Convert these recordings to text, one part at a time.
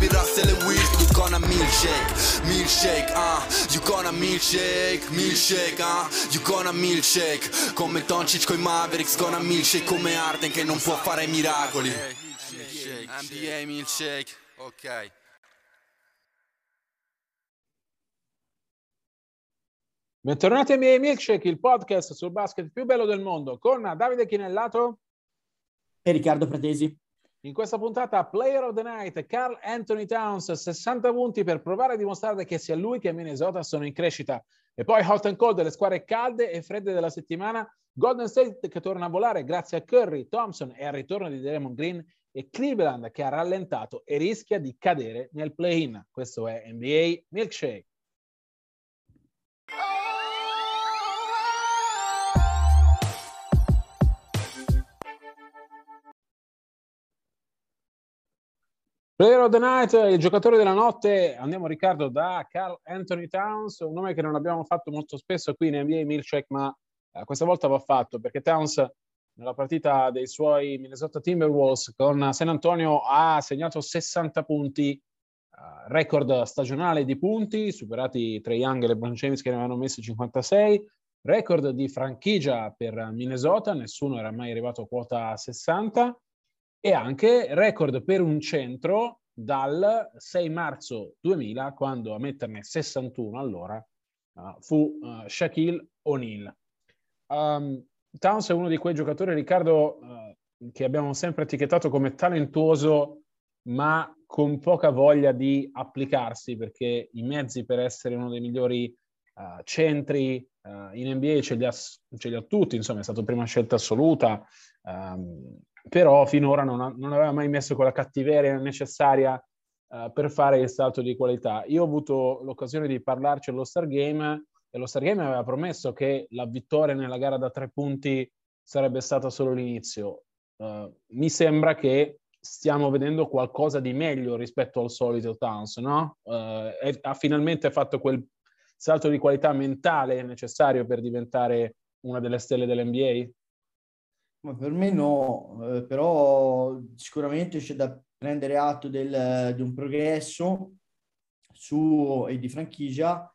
LeBron come Bill Russell e Wilt You gonna milkshake, milkshake, ah uh. You gonna milkshake, milkshake, ah uh. You gonna milkshake Come Doncic coi Mavericks Gonna milkshake come Arden che non può fare miracoli NBA milkshake, ok Bentornati a NBA Milkshake, il podcast sul basket più bello del mondo con Davide Chinellato e Riccardo Pratesi. In questa puntata Player of the Night, Carl Anthony Towns, 60 punti per provare a dimostrare che sia lui che Minnesota sono in crescita. E poi hot and cold, le squadre calde e fredde della settimana, Golden State che torna a volare grazie a Curry, Thompson e al ritorno di Draymond Green e Cleveland che ha rallentato e rischia di cadere nel play-in. Questo è NBA Milkshake. Player of the Night, il giocatore della notte, andiamo Riccardo da Carl Anthony Towns, un nome che non abbiamo fatto molto spesso qui in NBA Milkshake, ma eh, questa volta va fatto perché Towns nella partita dei suoi Minnesota Timberwolves con San Antonio ha segnato 60 punti, uh, record stagionale di punti, superati Trey Young e LeBron James che ne avevano messi 56, record di franchigia per Minnesota, nessuno era mai arrivato a quota 60 e anche record per un centro dal 6 marzo 2000, quando a metterne 61 allora uh, fu uh, Shaquille O'Neal. Um, Towns è uno di quei giocatori, Riccardo, uh, che abbiamo sempre etichettato come talentuoso, ma con poca voglia di applicarsi, perché i mezzi per essere uno dei migliori centri in NBA ce li, ha, ce li, ha, tutti, insomma è stata prima scelta assoluta. Um, però finora non, ha, non, aveva mai messo quella cattiveria necessaria uh, per fare il salto di qualità. Io ho avuto l'occasione di parlarci allo Star Game e lo Star Game aveva promesso che la vittoria nella gara da tre punti sarebbe stata solo l'inizio. Uh, mi sembra che stiamo vedendo qualcosa di meglio rispetto al solito Towns, no? Uh, e, ha finalmente fatto quel salto di qualità mentale necessario per diventare una delle stelle dell'NBA? Ma per me no, eh, però sicuramente c'è da prendere atto del, di un progresso su e di franchigia.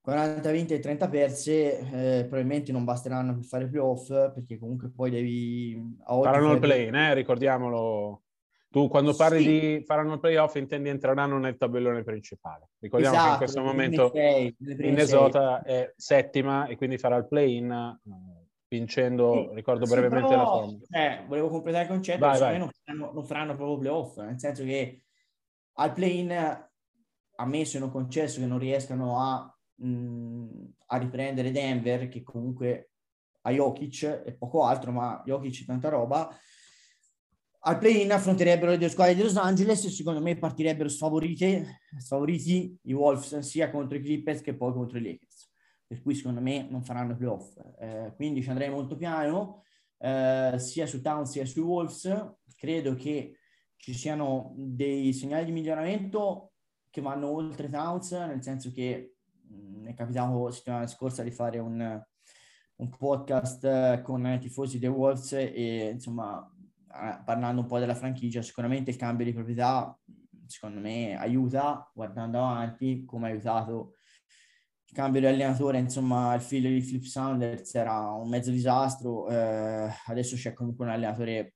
40 vinte e 30 perse eh, probabilmente non basteranno per fare playoff perché comunque poi devi... Faranno il play-in, eh, ricordiamolo. Tu quando parli sì. di faranno il playoff intendi entreranno nel tabellone principale. Ricordiamo esatto, che in questo momento sei, Minnesota sei. è settima e quindi farà il play-in eh, vincendo, sì, ricordo sì, brevemente però, la formula. Eh, volevo completare il concetto, vai, vai. Non, faranno, non faranno proprio playoff, nel senso che al play-in, ammesso e non concesso che non riescano a, mh, a riprendere Denver, che comunque ha Jokic e poco altro, ma Jokic tanta roba, al play-in affronterebbero le due squadre di Los Angeles e secondo me partirebbero sfavoriti i Wolves sia contro i Clippers che poi contro i Lakers per cui secondo me non faranno playoff. Eh, quindi ci andrei molto piano, eh, sia su Towns sia sui Wolves. Credo che ci siano dei segnali di miglioramento che vanno oltre Towns, nel senso che mh, è capitato la settimana scorsa di fare un, un podcast con i tifosi dei Wolves e insomma parlando un po' della franchigia, sicuramente il cambio di proprietà secondo me aiuta guardando avanti come ha aiutato cambio di allenatore, insomma, il figlio di Flip Sanders era un mezzo disastro, eh, adesso c'è comunque un allenatore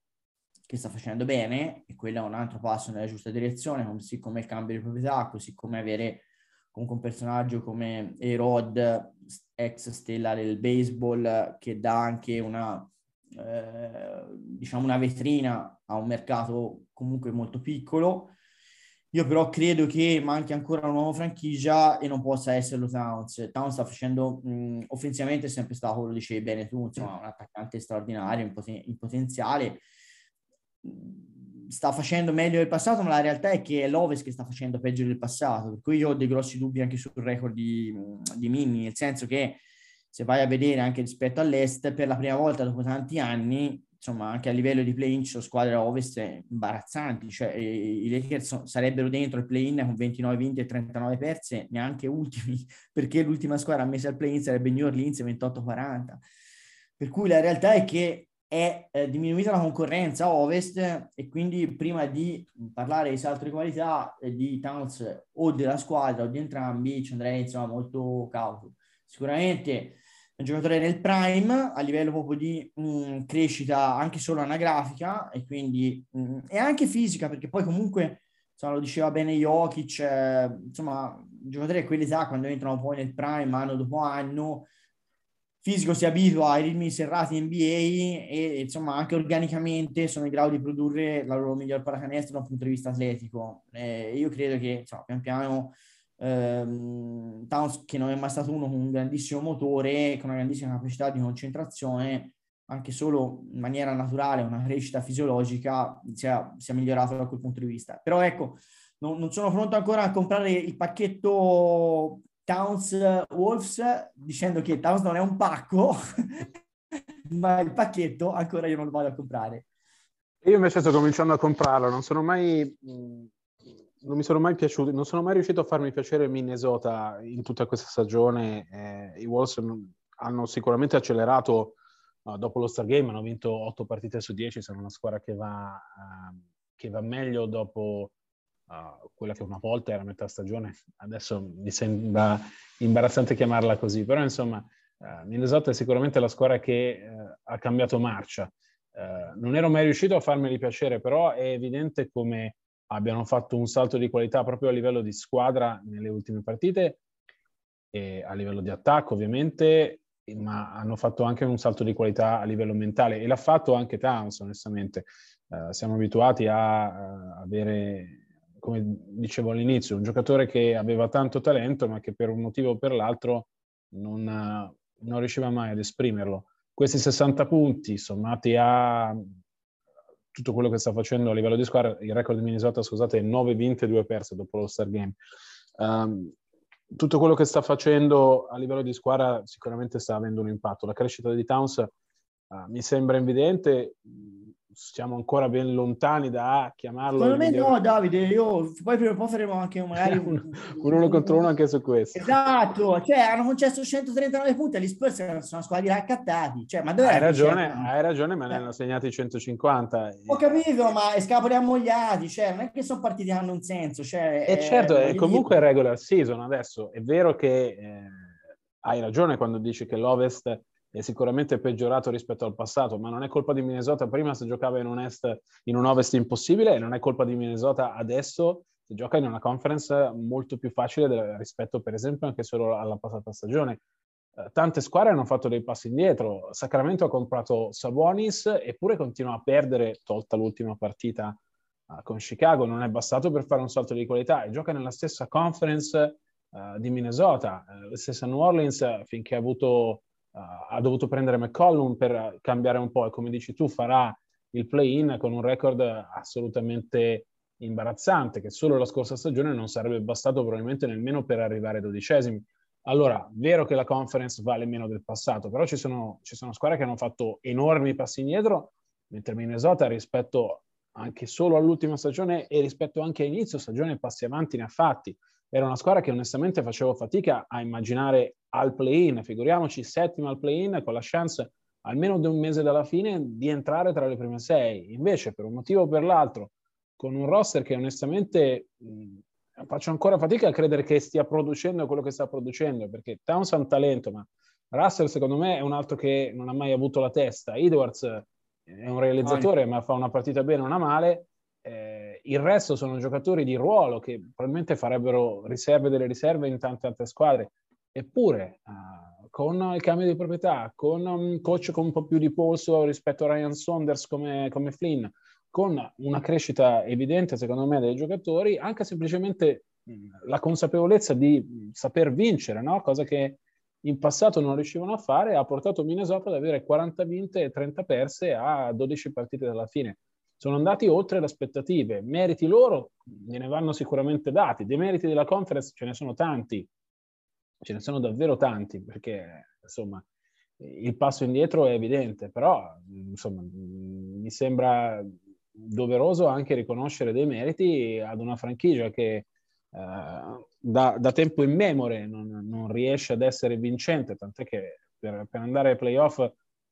che sta facendo bene e quello è un altro passo nella giusta direzione, così come il cambio di proprietà, così come avere comunque un personaggio come Erod, ex stella del baseball, che dà anche una, eh, diciamo una vetrina a un mercato comunque molto piccolo io però credo che manchi ancora una nuova franchigia e non possa esserlo Towns. Towns sta facendo, mh, offensivamente è sempre stato, lo dicevi bene tu, insomma, un attaccante straordinario, in, poten- in potenziale. sta facendo meglio del passato, ma la realtà è che è l'Ovest che sta facendo peggio del passato, per cui io ho dei grossi dubbi anche sul record di, di Mimmi, nel senso che se vai a vedere anche rispetto all'Est, per la prima volta dopo tanti anni, insomma, anche a livello di play-in ci sono squadre ovest imbarazzanti, cioè i Lakers sarebbero dentro il play-in con 29 vinti e 39 perse, neanche ultimi, perché l'ultima squadra messa al play-in sarebbe New Orleans 28-40. Per cui la realtà è che è eh, diminuita la concorrenza a ovest e quindi prima di parlare di salto di qualità di Towns o della squadra o di entrambi ci andrei insomma molto cauto. Sicuramente un giocatore nel prime a livello proprio di mh, mm, crescita anche solo anagrafica e quindi mh, mm, e anche fisica perché poi comunque insomma, lo diceva bene Jokic eh, insomma giocatori a quell'età quando entrano poi nel prime anno dopo anno fisico si abitua ai ritmi serrati NBA e insomma anche organicamente sono in grado di produrre la loro miglior paracanestro da un punto di vista atletico. Eh, io credo che insomma, pian piano ehm, Towns che non è mai stato uno con un grandissimo motore, con una grandissima capacità di concentrazione, anche solo in maniera naturale, una crescita fisiologica, sia, sia migliorato da quel punto di vista. Però ecco, non, non sono pronto ancora a comprare il pacchetto Towns Wolves dicendo che Towns non è un pacco, ma il pacchetto ancora io non lo vado a comprare. Io invece sto cominciando a comprarlo, non sono mai non mi sono mai piaciuti, non sono mai riuscito a farmi piacere Minnesota in tutta questa stagione. Eh, I Wolves hanno sicuramente accelerato uh, dopo lo Star Game, hanno vinto 8 partite su 10, sono una squadra che va, uh, che va meglio dopo uh, quella che una volta era metà stagione. Adesso mi sembra imbarazzante chiamarla così, però insomma Minnesota è sicuramente la squadra che ha cambiato marcia. non ero mai riuscito a farmeli piacere, però è evidente come abbiano fatto un salto di qualità proprio a livello di squadra nelle ultime partite, e a livello di attacco ovviamente, ma hanno fatto anche un salto di qualità a livello mentale e l'ha fatto anche Towns onestamente. Uh, siamo abituati a uh, avere, come dicevo all'inizio, un giocatore che aveva tanto talento ma che per un motivo o per l'altro non, uh, non riusciva mai ad esprimerlo. Questi 60 punti sommati a tutto quello che sta facendo a livello di squadra, il record di Minnesota, scusate, è 9 vinte e 2 perse dopo lo Star Game. Um, tutto quello che sta facendo a livello di squadra sicuramente sta avendo un impatto. La crescita di Towns uh, mi sembra evidente, siamo ancora ben lontani da chiamarlo. Secondo me no, Davide, io poi prima o poi faremo anche magari un, un uno contro uno anche su questo. Esatto, cioè hanno concesso 139 punti agli Spurs, sono una squadra di raccattati. Cioè, ma dove hai ragione, hai ragione, ma ne hanno segnati 150. Ho capito, ma scapoli ammogliati, cioè non è che sono partiti che hanno un senso. Cioè, e certo, è comunque dire... regular season adesso. È vero che eh, hai ragione quando dici che l'Ovest è sicuramente peggiorato rispetto al passato, ma non è colpa di Minnesota. Prima se giocava in un est, in un ovest impossibile, e non è colpa di Minnesota adesso se gioca in una conference molto più facile del, rispetto, per esempio, anche solo alla passata stagione. Eh, tante squadre hanno fatto dei passi indietro. Sacramento ha comprato Sabonis, eppure continua a perdere, tolta l'ultima partita uh, con Chicago. Non è bastato per fare un salto di qualità e gioca nella stessa conference uh, di Minnesota, uh, la stessa New Orleans, finché ha avuto ha dovuto prendere McCollum per cambiare un po' e come dici tu farà il play-in con un record assolutamente imbarazzante che solo la scorsa stagione non sarebbe bastato probabilmente nemmeno per arrivare dodicesimi. Allora, vero che la conference vale meno del passato, però ci sono, ci sono squadre che hanno fatto enormi passi indietro, mentre Minnesota rispetto anche solo all'ultima stagione e rispetto anche all'inizio stagione passi avanti ne ha fatti era una squadra che onestamente facevo fatica a immaginare al play-in, figuriamoci settima al play-in con la chance almeno di un mese dalla fine di entrare tra le prime sei. Invece, per un motivo o per l'altro, con un roster che onestamente mh, faccio ancora fatica a credere che stia producendo quello che sta producendo, perché Towns ha un talento, ma Russell secondo me è un altro che non ha mai avuto la testa. Edwards è un realizzatore, ma fa una partita bene, una male. Eh, il resto sono giocatori di ruolo che probabilmente farebbero riserve delle riserve in tante altre squadre. Eppure, uh, con il cambio di proprietà, con un coach con un po' più di polso rispetto a Ryan Saunders come, come Flynn, con una crescita evidente, secondo me, dei giocatori, anche semplicemente la consapevolezza di saper vincere, no? cosa che in passato non riuscivano a fare, ha portato Minnesota ad avere 40 vinte e 30 perse a 12 partite dalla fine sono andati oltre le aspettative. Meriti loro ne vanno sicuramente dati, dei meriti della conference ce ne sono tanti, ce ne sono davvero tanti, perché insomma il passo indietro è evidente, però insomma mi sembra doveroso anche riconoscere dei meriti ad una franchigia che Uh, da, da, tempo in memore non, non, riesce ad essere vincente, tant'è che per, per andare ai playoff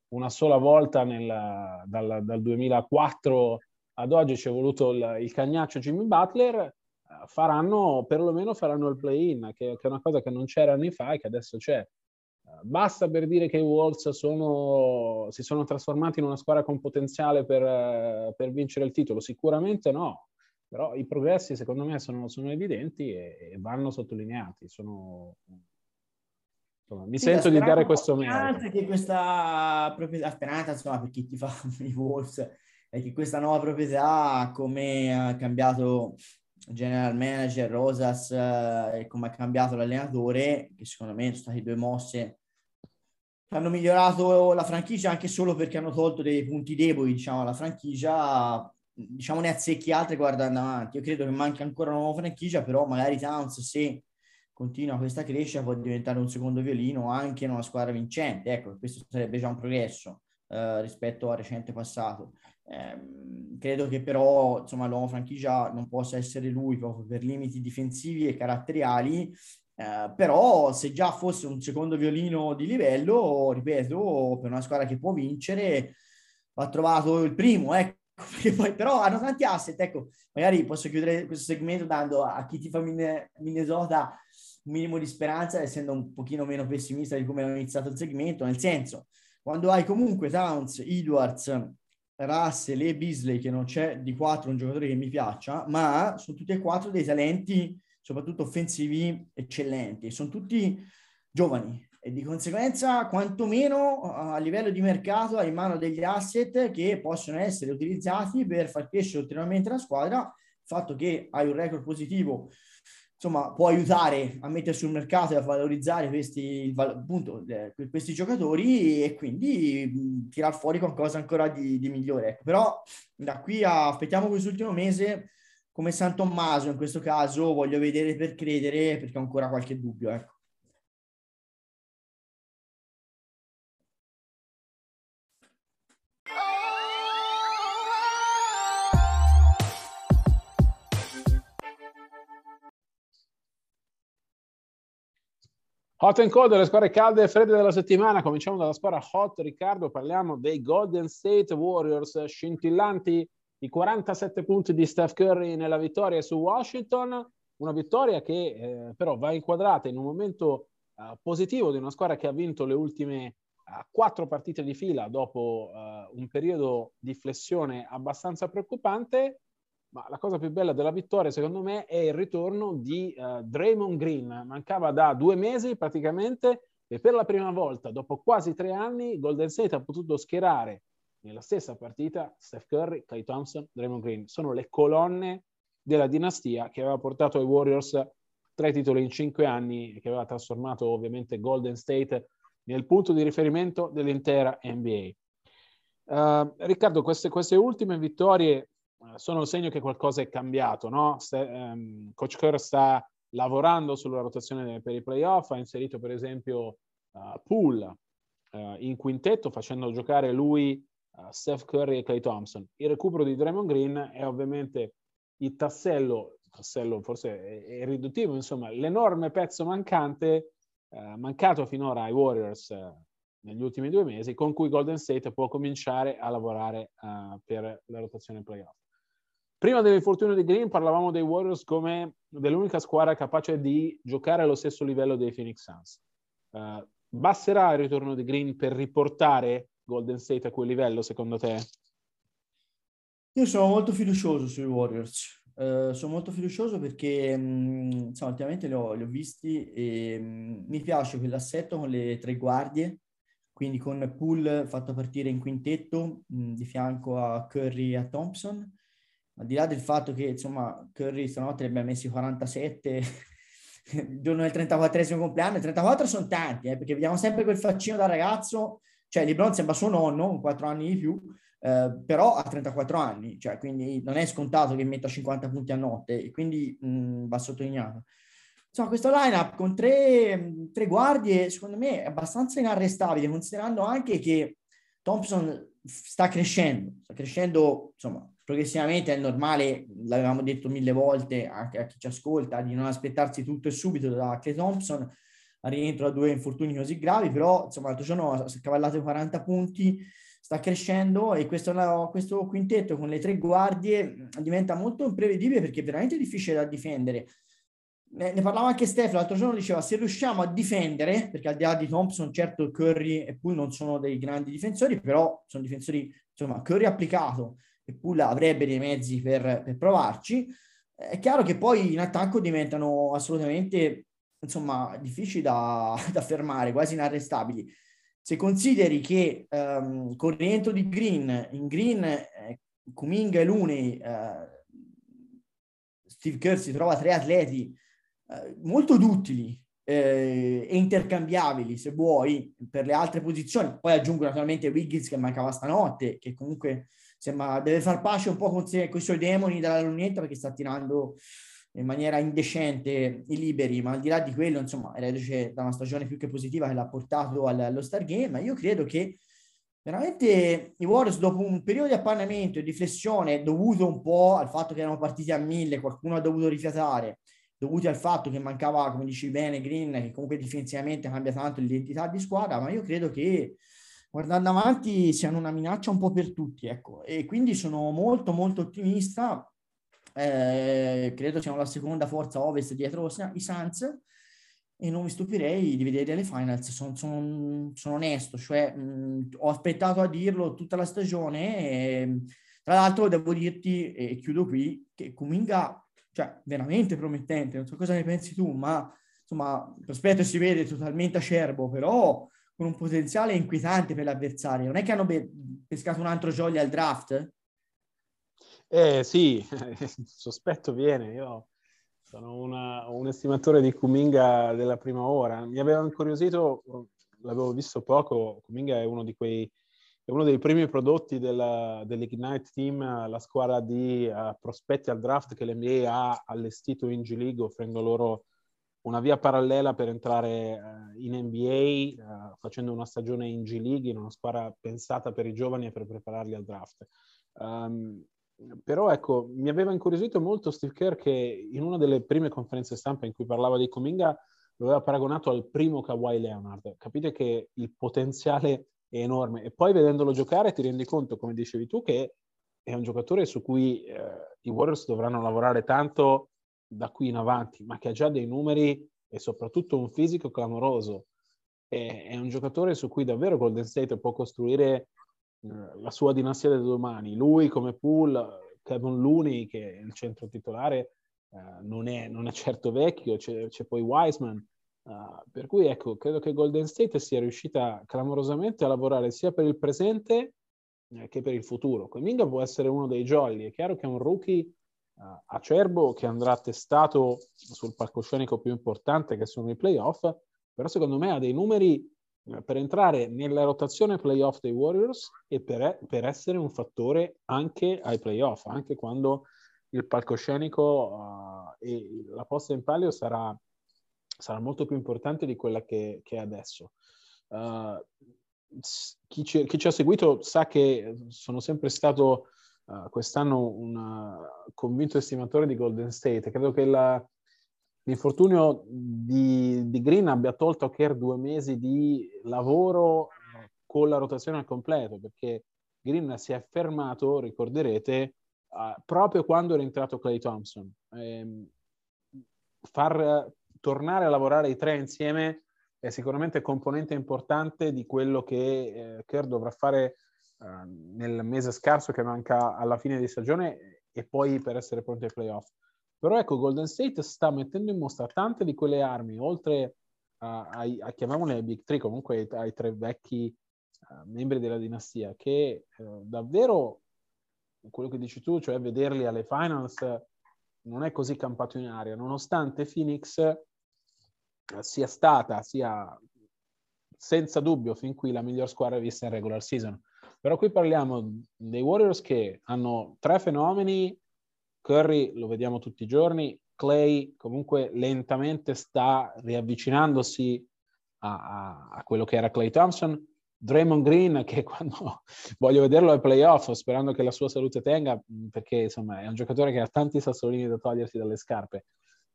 una sola volta nel, dal, dal, 2004 ad oggi ci è voluto il, il cagnaccio Jimmy Butler, uh, faranno, perlomeno faranno il play-in, che, che, è una cosa che non c'era anni fa e che adesso c'è. Uh, basta per dire che i Wolves sono, si sono trasformati in una squadra con potenziale per, per vincere il titolo? Sicuramente no però i progressi secondo me sono, sono evidenti e, e, vanno sottolineati. Sono, insomma, mi sì, sento di dare questo merito. che questa proprietà, speranza insomma per chi ti fa i Wolves, è che questa nuova proprietà, come ha cambiato general manager Rosas eh, e come ha cambiato l'allenatore, che secondo me sono state due mosse hanno migliorato la franchigia anche solo perché hanno tolto dei punti deboli, diciamo, alla franchigia diciamo ne azzecchi altre guardando avanti. Io credo che manchi ancora una nuova franchigia, però magari Towns se continua questa crescita può diventare un secondo violino anche in una squadra vincente. Ecco, questo sarebbe già un progresso eh, rispetto al recente passato. Eh, credo che però insomma l'uomo franchigia non possa essere lui proprio per limiti difensivi e caratteriali. Eh, però se già fosse un secondo violino di livello, ripeto, per una squadra che può vincere, va trovato il primo, ecco poi, però hanno tanti asset, ecco, magari posso chiudere questo segmento dando a chi ti fa Minnesota un minimo di speranza, essendo un pochino meno pessimista di come ho iniziato il segmento, nel senso, quando hai comunque Towns, Edwards, Russell e Beasley, che non c'è di quattro un giocatore che mi piaccia, ma sono tutti e quattro dei talenti, soprattutto offensivi, eccellenti, sono tutti giovani, e di conseguenza quantomeno a livello di mercato hai in mano degli asset che possono essere utilizzati per far crescere ulteriormente la squadra. Il fatto che hai un record positivo insomma può aiutare a mettere sul mercato e a valorizzare questi, appunto, eh, questi giocatori e quindi mh, tirar fuori qualcosa ancora di, di migliore. Ecco. Però da qui a, aspettiamo quest'ultimo mese come San Tommaso in questo caso voglio vedere per credere perché ho ancora qualche dubbio. Ecco. Hot and cold, le squadre calde e fredde della settimana. Cominciamo dalla squadra hot, Riccardo. Parliamo dei Golden State Warriors, scintillanti i 47 punti di Steph Curry nella vittoria su Washington. Una vittoria che eh, però va inquadrata in un momento eh, positivo di una squadra che ha vinto le ultime eh, quattro partite di fila dopo eh, un periodo di flessione abbastanza preoccupante ma la cosa più bella della vittoria, secondo me, è il ritorno di uh, Draymond Green. Mancava da due mesi praticamente e per la prima volta, dopo quasi tre anni, Golden State ha potuto schierare nella stessa partita Steph Curry, Clay Thompson, Draymond Green. Sono le colonne della dinastia che aveva portato ai Warriors tre titoli in cinque anni e che aveva trasformato ovviamente Golden State nel punto di riferimento dell'intera NBA. Uh, eh, Riccardo, queste, queste ultime vittorie sono il segno che qualcosa è cambiato, no? Se, um, Coach Kerr sta lavorando sulla rotazione per i playoff, ha inserito per esempio uh, Poole uh, in quintetto facendo giocare lui, uh, Steph Curry e Clay Thompson. Il recupero di Draymond Green è ovviamente il tassello, tassello forse è, è riduttivo, insomma, l'enorme pezzo mancante, mancato finora ai Warriors negli ultimi due mesi, con cui Golden State può cominciare a lavorare per la rotazione playoff. Prima dell'infortunio di Green parlavamo dei Warriors come dell'unica squadra capace di giocare allo stesso livello dei Phoenix Suns. Uh, basterà il ritorno di Green per riportare Golden State a quel livello, secondo te? Io sono molto fiducioso sui Warriors. Uh, sono molto fiducioso perché mh, insomma, ultimamente li ho, li ho visti e mh, mi piace quell'assetto con le tre guardie, quindi con Poole fatto partire in quintetto mh, di fianco a Curry e a Thompson al di là del fatto che insomma Curry stanotte ne abbia messi 47 il giorno del 34esimo compleanno, 34 sono tanti, eh, perché vediamo sempre quel faccino da ragazzo, cioè LeBron sembra suo nonno, con 4 anni di più, eh, però ha 34 anni, cioè, quindi non è scontato che metta 50 punti a notte, quindi mh, mm, va sottolineato. Insomma, questo lineup con tre, tre guardie, secondo me, è abbastanza inarrestabile, considerando anche che Thompson sta crescendo, sta crescendo, insomma, progressivamente è normale, l'avevamo detto mille volte anche a chi ci ascolta, di non aspettarsi tutto e subito da Clay Thompson a rientro da due infortuni così gravi, però insomma l'altro giorno ha cavallato 40 punti, sta crescendo e questo, questo quintetto con le tre guardie diventa molto imprevedibile perché è veramente difficile da difendere. Ne, ne parlava anche Stefano, l'altro giorno diceva se riusciamo a difendere, perché al di là di Thompson, certo Curry e Poole non sono dei grandi difensori, però sono difensori, insomma, Curry applicato e Poole avrebbe dei mezzi per, per provarci, è chiaro che poi in attacco diventano assolutamente insomma difficili da, da fermare, quasi inarrestabili. Se consideri che um, con il rientro di Green, in Green, eh, e Looney, eh, Steve Kerr si trova tre atleti eh, molto duttili eh, e intercambiabili, se vuoi, per le altre posizioni. Poi aggiungo naturalmente Wiggins che mancava stanotte, che comunque sembra, deve far pace un po' con, se, con i suoi demoni dalla lunetta perché sta tirando in maniera indecente i liberi, ma al di là di quello, insomma, è reduce da una stagione più che positiva che l'ha portato allo Star Game, ma io credo che veramente i Warriors dopo un periodo di appannamento e di flessione dovuto un po' al fatto che erano partiti a mille, qualcuno ha dovuto rifiatare, dovuti al fatto che mancava, come dici bene, Green, che comunque difensivamente cambia tanto l'identità di squadra, ma io credo che guardando avanti siano una minaccia un po' per tutti, ecco, e quindi sono molto molto ottimista. Eh, credo siano la seconda forza ovest dietro i Suns. E non mi stupirei di vedere le finals, sono, sono, sono onesto, cioè mh, ho aspettato a dirlo tutta la stagione e tra l'altro devo dirti, e chiudo qui, che Kuminga, cioè veramente promettente, non so cosa ne pensi tu, ma insomma, il prospetto si vede totalmente acerbo, però con un potenziale inquietante per l'avversario. Non è che hanno be- pescato un altro jolly al draft? Eh sì, sospetto viene. Io sono una, un estimatore di Kuminga della prima ora. Mi aveva incuriosito, l'avevo visto poco, Kuminga è uno di quei è uno dei primi prodotti della, dell'Ignite Team, la squadra di uh, prospetti al draft che l'NBA ha allestito in G League, offrendo loro una via parallela per entrare uh, in NBA, uh, eh, facendo una stagione in G League, in una squadra pensata per i giovani e per prepararli al draft. Um, però ecco, mi aveva incuriosito molto Steve Kerr che in una delle prime conferenze stampa in cui parlava di Cominga lo aveva paragonato al primo Kawhi Leonard. Capite che il potenziale è enorme e poi vedendolo giocare ti rendi conto, come dicevi tu, che è un giocatore su cui eh, i Warriors dovranno lavorare tanto da qui in avanti, ma che ha già dei numeri e soprattutto un fisico clamoroso. È, è un giocatore su cui davvero Golden State può costruire eh, la sua dinastia del domani. Lui come pool, Kevin Looney che è il centro titolare, uh, non, è, non, è, certo vecchio, c'è, c'è poi Wiseman. Uh, per cui ecco, credo che Golden State sia riuscita clamorosamente a lavorare sia per il presente eh, che per il futuro. Cominga può essere uno dei jolly, è chiaro che è un rookie uh, acerbo che andrà testato sul palcoscenico più importante che sono i playoff, però secondo me ha dei numeri eh, per entrare nella rotazione playoff dei Warriors e per, per, essere un fattore anche ai playoff, anche quando il palcoscenico uh, e la posta in palio sarà, sarà, molto più importante di quella che, che è adesso. Uh, chi, ci, chi, ci, ha seguito sa che sono sempre stato uh, quest'anno un convinto estimatore di Golden State. Credo che la, l'infortunio di, di, Green abbia tolto a Kerr due mesi di lavoro eh, con la rotazione al completo, perché Green si è fermato, ricorderete, uh, proprio quando è rientrato Clay Thompson. Eh, far tornare a lavorare i tre insieme è sicuramente componente importante di quello che eh, Kerr dovrà fare nel mese scarso che manca alla fine di stagione e poi per essere pronti ai playoff. Però ecco, Golden State sta mettendo in mostra tante di quelle armi, oltre a, a, a chiamiamole Big Three, comunque ai, ai tre vecchi uh, membri della dinastia, che uh, davvero quello che dici tu, cioè vederli alle finals, non è così campato in aria, nonostante Phoenix uh, sia stata, sia senza dubbio fin qui la miglior squadra vista in regular season. Però qui parliamo dei Warriors che hanno tre fenomeni, Curry lo vediamo tutti i giorni, Clay comunque lentamente sta riavvicinandosi a, a, a quello che era Clay Thompson, Draymond Green che quando voglio vederlo ai playoff sperando che la sua salute tenga perché insomma è un giocatore che ha tanti sassolini da togliersi dalle scarpe.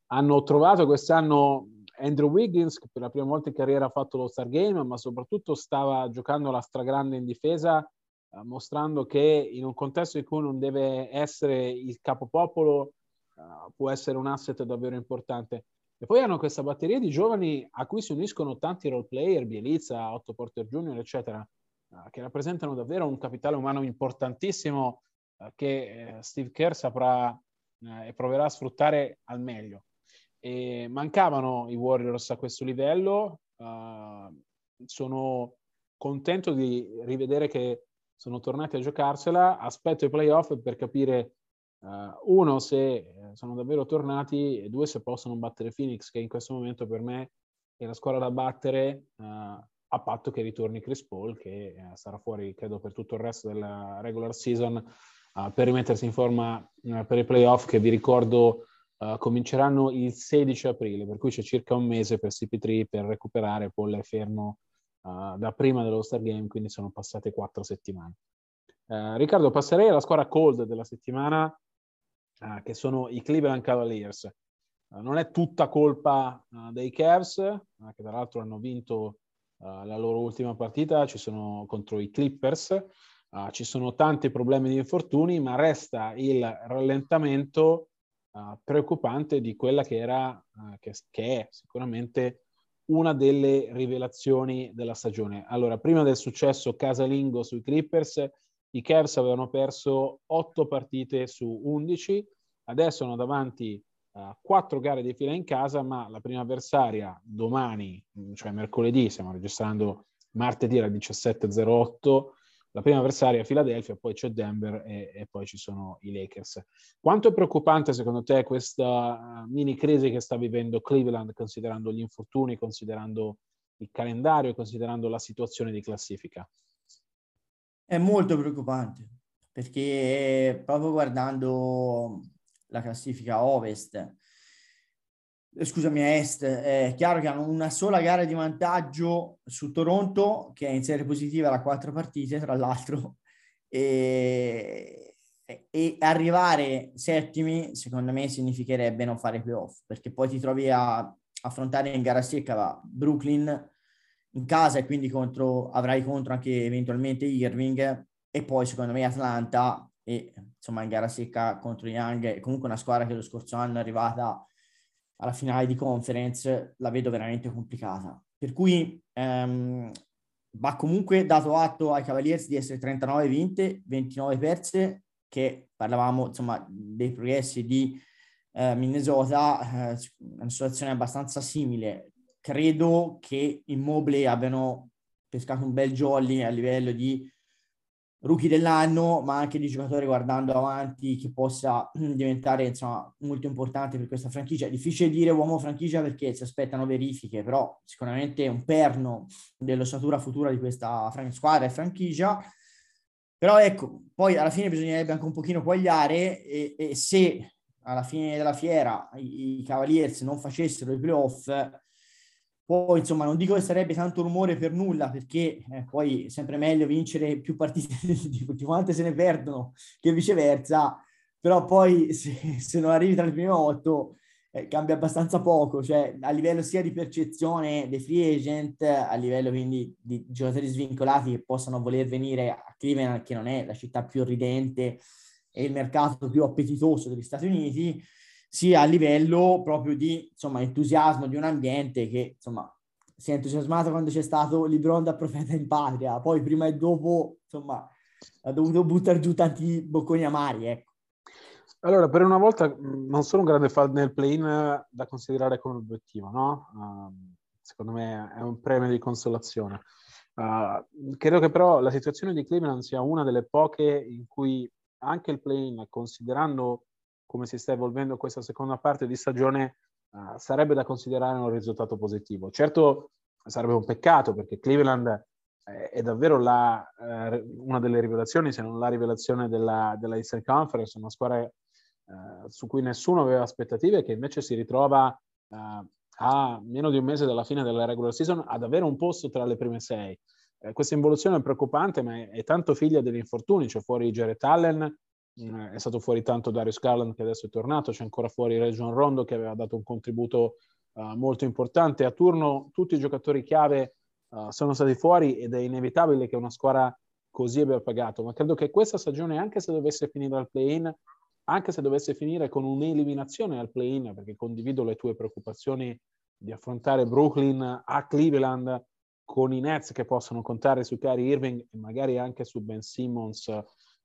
Hanno trovato quest'anno Andrew Wiggins che per la prima volta in carriera ha fatto lo Star Game ma soprattutto stava giocando la stragrande in difesa eh, mostrando che in un contesto in cui non deve essere il capopopolo eh, può essere un asset davvero importante e poi hanno questa batteria di giovani a cui si uniscono tanti role player, Bielizza, Otto Porter Jr., eccetera, uh, che rappresentano davvero un capitale umano importantissimo uh, che uh, Steve Kerr saprà e proverà a sfruttare al meglio. E mancavano i Warriors a questo livello. sono contento di rivedere che sono tornati a giocarsela. Aspetto i playoff per capire Uh, uno, se eh, sono davvero tornati, e due, se possono battere Phoenix, che in questo momento per me è la squadra da battere, uh, a patto che ritorni Chris Paul, che uh, sarà fuori, credo, per tutto il resto della regular season, per rimettersi in forma per i playoff, che vi ricordo cominceranno il 16 aprile, per cui c'è circa un mese per CP3 per recuperare. Paul è fermo da prima dello Star Game, quindi sono passate quattro settimane. Riccardo, passerei alla squadra cold della settimana, uh, che sono i Cleveland Cavaliers. Uh, non è tutta colpa uh, dei Cavs, che tra l'altro hanno vinto la loro ultima partita, ci sono contro i Clippers, ci sono tanti problemi di infortuni, ma resta il rallentamento preoccupante di quella che era, che, che è sicuramente una delle rivelazioni della stagione. Allora, prima del successo casalingo sui Clippers, i Cavs avevano perso 8 partite su 11, adesso hanno davanti uh, 4 gare di fila in casa, ma la prima avversaria domani, cioè mercoledì, stiamo registrando martedì alle 17.08, la prima avversaria è Philadelphia, poi c'è Denver e, e, poi ci sono i Lakers. Quanto è preoccupante secondo te questa uh, mini crisi che sta vivendo Cleveland, considerando gli infortuni, considerando il calendario, considerando la situazione di classifica? È molto preoccupante perché proprio guardando la classifica ovest, eh, scusami, a est, è chiaro che hanno una sola gara di vantaggio su Toronto, che è in serie positiva da quattro partite, tra l'altro, e, e arrivare settimi, secondo me, significherebbe non fare playoff, perché poi ti trovi a affrontare in gara secca Brooklyn, in casa e quindi contro, avrai contro anche eventualmente Irving e poi secondo me Atlanta e insomma in gara secca contro Young comunque una squadra che lo scorso anno è arrivata alla finale di conference la vedo veramente complicata. Per cui ehm, va comunque dato atto ai Cavaliers di essere 39 vinte 29 perse che parlavamo insomma dei progressi di eh, Minnesota eh, una situazione abbastanza simile. Credo che Immobile abbiano pescato un bel jolly a livello di rookie dell'anno, ma anche di giocatore guardando avanti che possa diventare insomma molto importante per questa franchigia. È difficile dire uomo franchigia perché si aspettano verifiche, però sicuramente un perno dell'ossatura futura di questa fran- squadra e franchigia. Però ecco, poi alla fine bisognerebbe anche un pochino quagliare e, e se alla fine della fiera i, i Cavaliers non facessero i playoff, poi, insomma, non dico che sarebbe tanto rumore per nulla, perché eh, poi è sempre meglio vincere più partite di, di quante se ne perdono che viceversa, però poi se, se non arrivi tra le prime otto eh, cambia abbastanza poco, cioè a livello sia di percezione dei free agent, a livello quindi di giocatori svincolati che possano voler venire a Cleveland, che non è la città più ridente e il mercato più appetitoso degli Stati Uniti, sia a livello proprio di insomma, entusiasmo di un ambiente che insomma si è entusiasmato quando c'è stato Libron da profeta in patria, poi prima e dopo insomma ha dovuto buttare giù tanti bocconi amari, ecco. Allora, per una volta non sono un grande fan del play-in da considerare come obiettivo, no? Uh, secondo me è un premio di consolazione. Uh, credo che però la situazione di Cleveland sia una delle poche in cui anche il play-in, considerando come si sta evolvendo questa seconda parte di stagione, uh, sarebbe da considerare un risultato positivo. Certo sarebbe un peccato perché Cleveland è davvero la, eh, una delle rivelazioni, se non la rivelazione della, della Eastern Conference, una squadra eh, su cui nessuno aveva aspettative, che invece si ritrova eh, a meno di un mese dalla fine della regular season ad avere un posto tra le prime sei. Eh, questa involuzione è preoccupante, ma è, è, tanto figlia degli infortuni. C'è fuori Jared Allen, è stato fuori tanto Darius Garland che adesso è tornato, c'è ancora fuori Region Rondo che aveva dato un contributo uh, molto importante. A turno tutti i giocatori chiave uh, sono stati fuori ed è inevitabile che una squadra così abbia pagato, ma credo che questa stagione, anche se dovesse finire al play-in, anche se dovesse finire con un'eliminazione al play-in, perché condivido le tue preoccupazioni di affrontare Brooklyn a Cleveland con i Nets che possono contare su Kyrie Irving e magari anche su Ben Simmons,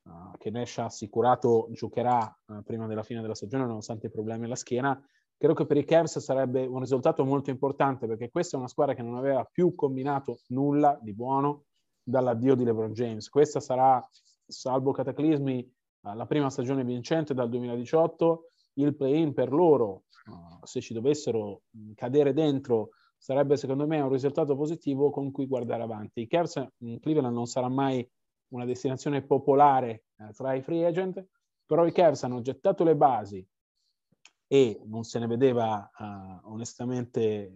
uh, che Nash ha assicurato giocherà uh, prima della fine della stagione nonostante i problemi alla schiena. Credo che per i Cavs sarebbe un risultato molto importante perché questa è una squadra che non aveva più combinato nulla di buono dall'addio di LeBron James. Questa sarà, salvo cataclismi, la prima stagione vincente dal 2018, il play-in per loro, uh, se ci dovessero cadere dentro, sarebbe secondo me un risultato positivo con cui guardare avanti. I Cavs, Cleveland non sarà mai una destinazione popolare eh, tra i free agent, però i Cavs hanno gettato le basi e non se ne vedeva uh, onestamente eh,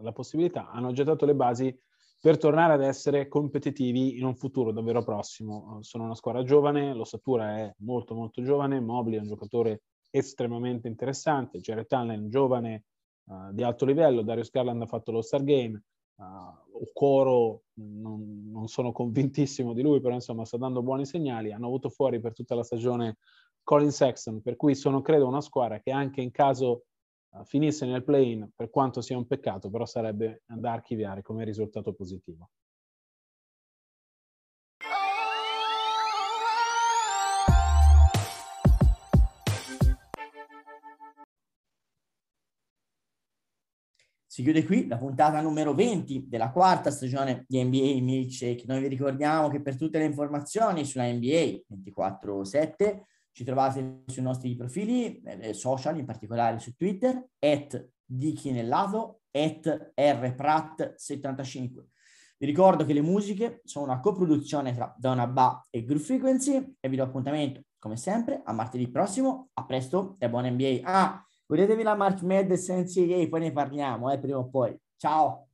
la possibilità, hanno gettato le basi per tornare ad essere competitivi in un futuro davvero prossimo. Sono una squadra giovane, l'ossatura è molto molto giovane, Mobley è un giocatore estremamente interessante, Jared Allen giovane uh, di alto livello, Darius Garland ha fatto lo Star Game, uh, Okoro non, non, sono convintissimo di lui, però insomma sta dando buoni segnali, hanno avuto fuori per tutta la stagione Colin Sexton, per cui sono credo una squadra che anche in caso finisse nel play-in, per quanto sia un peccato, però sarebbe da archiviare come risultato positivo. Si chiude qui la puntata numero 20 della quarta stagione di NBA Milkshake. Noi vi ricordiamo che per tutte le informazioni sulla NBA 24-7 ci trovate sui nostri profili eh, social, in particolare su Twitter, at dichinellato, at rprat75. Vi ricordo che le musiche sono una coproduzione tra Donna Ba e Groove Frequency e vi do appuntamento, come sempre, a martedì prossimo. A presto e buona NBA. Ah, godetevi la March Madness NCAA, poi ne parliamo, eh, prima o poi. Ciao!